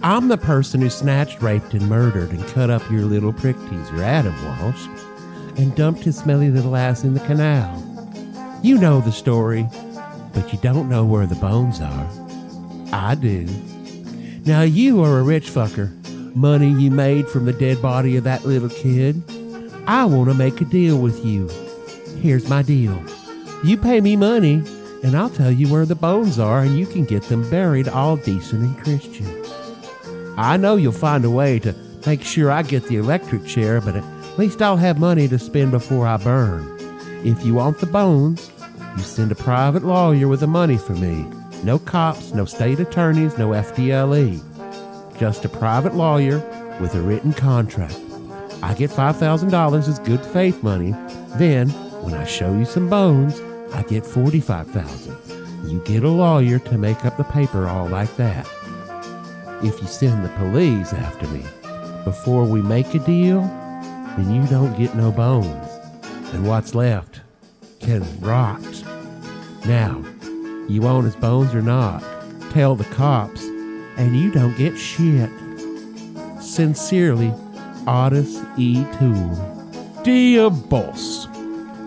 I'm the person who snatched, raped, and murdered and cut up your little prick teaser, Adam Walsh, and dumped his smelly little ass in the canal. You know the story, but you don't know where the bones are. I do. Now you are a rich fucker. Money you made from the dead body of that little kid. I want to make a deal with you. Here's my deal. You pay me money, and I'll tell you where the bones are, and you can get them buried all decent and Christian. I know you'll find a way to make sure I get the electric chair, but at least I'll have money to spend before I burn. If you want the bones, you send a private lawyer with the money for me. No cops, no state attorneys, no FDLE. Just a private lawyer with a written contract. I get $5,000 as good faith money. Then, when I show you some bones, I get 45000 You get a lawyer to make up the paper all like that. If you send the police after me before we make a deal, then you don't get no bones. And what's left can rot. Now, you want his bones or not? Tell the cops, and you don't get shit. Sincerely, Ottis E. Toole. Dear boss,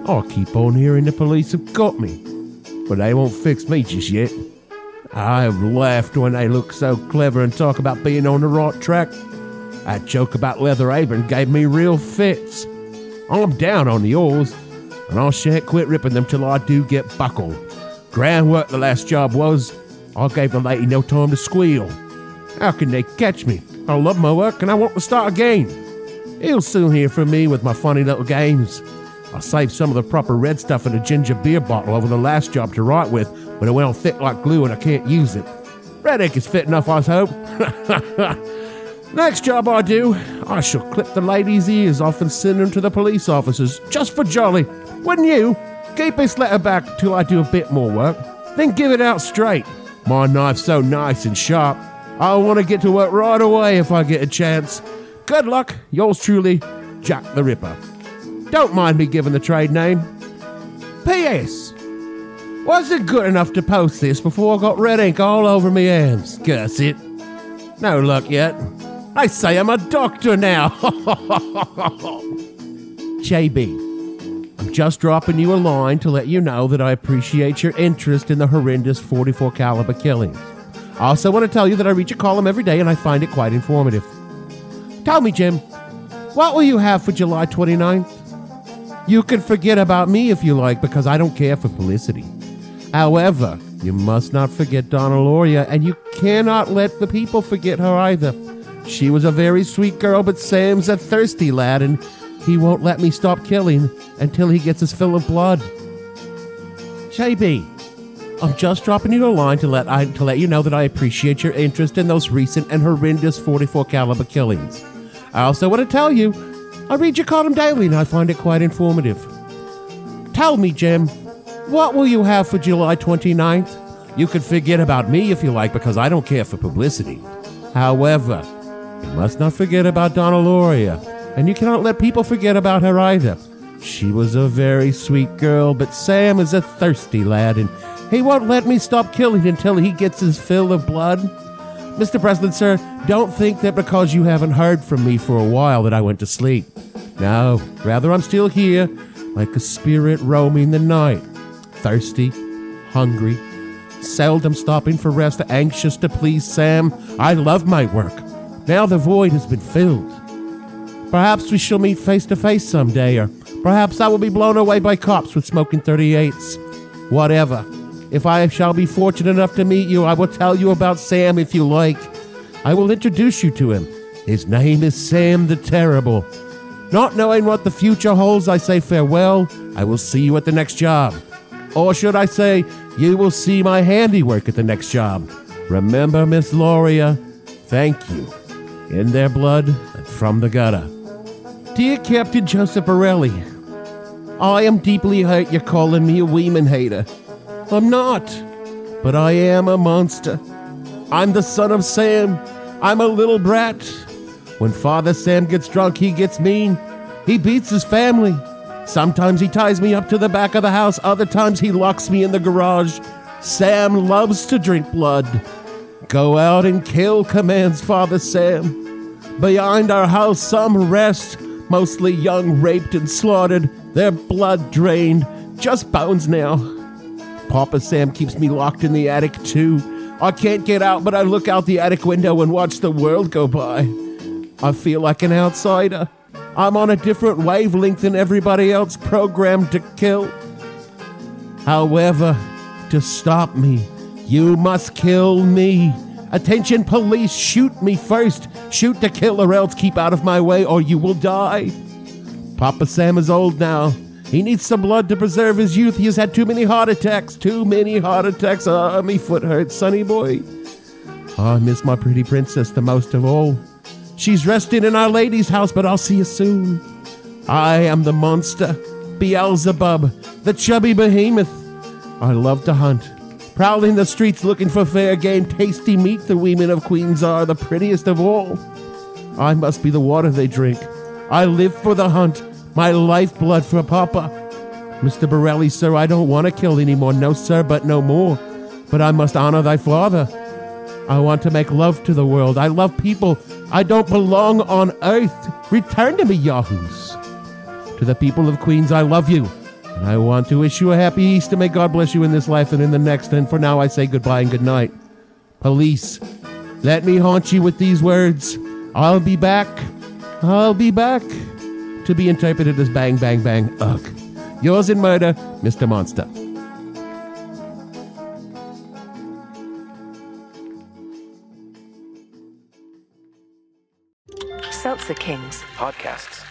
I'll keep on hearing the police have got me, but they won't fix me just yet. I have laughed when they look so clever and talk about being on the right track. That joke about Leather Apron gave me real fits. I'm down on the oars, and I shan't quit ripping them till I do get buckled. Grand work the last job was. I gave the lady no time to squeal. How can they catch me? I love my work and I want to start again. He'll soon hear from me with my funny little games. I saved some of the proper red stuff in a ginger beer bottle over the last job to write with, but it went thick like glue and I can't use it. Red ink is fit enough, I hope. Next job I do, I shall clip the ladies' ears off and send them to the police officers, just for jolly. Wouldn't you? Keep this letter back till I do a bit more work, then give it out straight. My knife's so nice and sharp, I want to get to work right away if I get a chance. Good luck, yours truly, Jack the Ripper. Don't mind me giving the trade name. P.S. Was it good enough to post this before I got red ink all over me hands? Curse it. No luck yet. I say I'm a doctor now. JB, I'm just dropping you a line to let you know that I appreciate your interest in the horrendous 44 caliber killings. I also want to tell you that I read your column every day and I find it quite informative. Tell me, Jim, what will you have for July 29th? You can forget about me if you like because I don't care for publicity. However, you must not forget Donna Lauria, and you cannot let the people forget her either. She was a very sweet girl, but Sam's a thirsty lad, and he won't let me stop killing until he gets his fill of blood. JB, I'm just dropping you a line to let I, to let you know that I appreciate your interest in those recent and horrendous 44 caliber killings. I also want to tell you, I read your column daily and I find it quite informative. Tell me, Jim, what will you have for July 29th? You can forget about me if you like because I don't care for publicity. However, you must not forget about Donna Lauria, and you cannot let people forget about her either. She was a very sweet girl, but Sam is a thirsty lad, and he won't let me stop killing until he gets his fill of blood. Mr. President, sir, don't think that because you haven't heard from me for a while that I went to sleep. No, rather I'm still here, like a spirit roaming the night. Thirsty, hungry, seldom stopping for rest, anxious to please Sam. I love my work. Now the void has been filled. Perhaps we shall meet face to face someday, or perhaps I will be blown away by cops with smoking 38s. Whatever. If I shall be fortunate enough to meet you, I will tell you about Sam if you like. I will introduce you to him. His name is Sam the Terrible. Not knowing what the future holds, I say farewell. I will see you at the next job. Or should I say, you will see my handiwork at the next job. Remember, Miss Lauria, thank you. in their blood and from the gutter. Dear Captain Joseph Borelli, I am deeply hurt you're calling me a woman hater. I'm not, but I am a monster. I'm the son of Sam. I'm a little brat. When Father Sam gets drunk, he gets mean. He beats his family. Sometimes he ties me up to the back of the house, other times he locks me in the garage. Sam loves to drink blood. Go out and kill, commands Father Sam. Behind our house, some rest, mostly young, raped, and slaughtered, their blood drained, just bones now. Papa Sam keeps me locked in the attic, too. I can't get out, but I look out the attic window and watch the world go by. I feel like an outsider. I'm on a different wavelength than everybody else programmed to kill. However, to stop me, you must kill me. Attention, police, shoot me first. Shoot to kill or else keep out of my way or you will die. Papa Sam is old now. He needs some blood to preserve his youth. He has had too many heart attacks. Too many heart attacks. Ah, me foot hurts, sonny boy. Oh, I miss my pretty princess the most of all. She's resting in Our Lady's house, but I'll see you soon. I am the monster, Beelzebub, the chubby behemoth. I love to hunt, prowling the streets looking for fair game, tasty meat. The women of Queens are the prettiest of all. I must be the water they drink. I live for the hunt, my lifeblood for Papa. Mr. Borelli, sir, I don't want to kill anymore. No, sir, but no more. But I must honor thy father. I want to make love to the world. I love people. I don't belong on earth. Return to me, Yahoos. To the people of Queens, I love you. And I want to wish you a happy Easter. May God bless you in this life and in the next. And for now, I say goodbye and good night. Police, let me haunt you with these words. I'll be back. I'll be back. To be interpreted as bang, bang, bang, ugh. Yours in murder, Mr. Monster. Seltzer Kings. podcasts.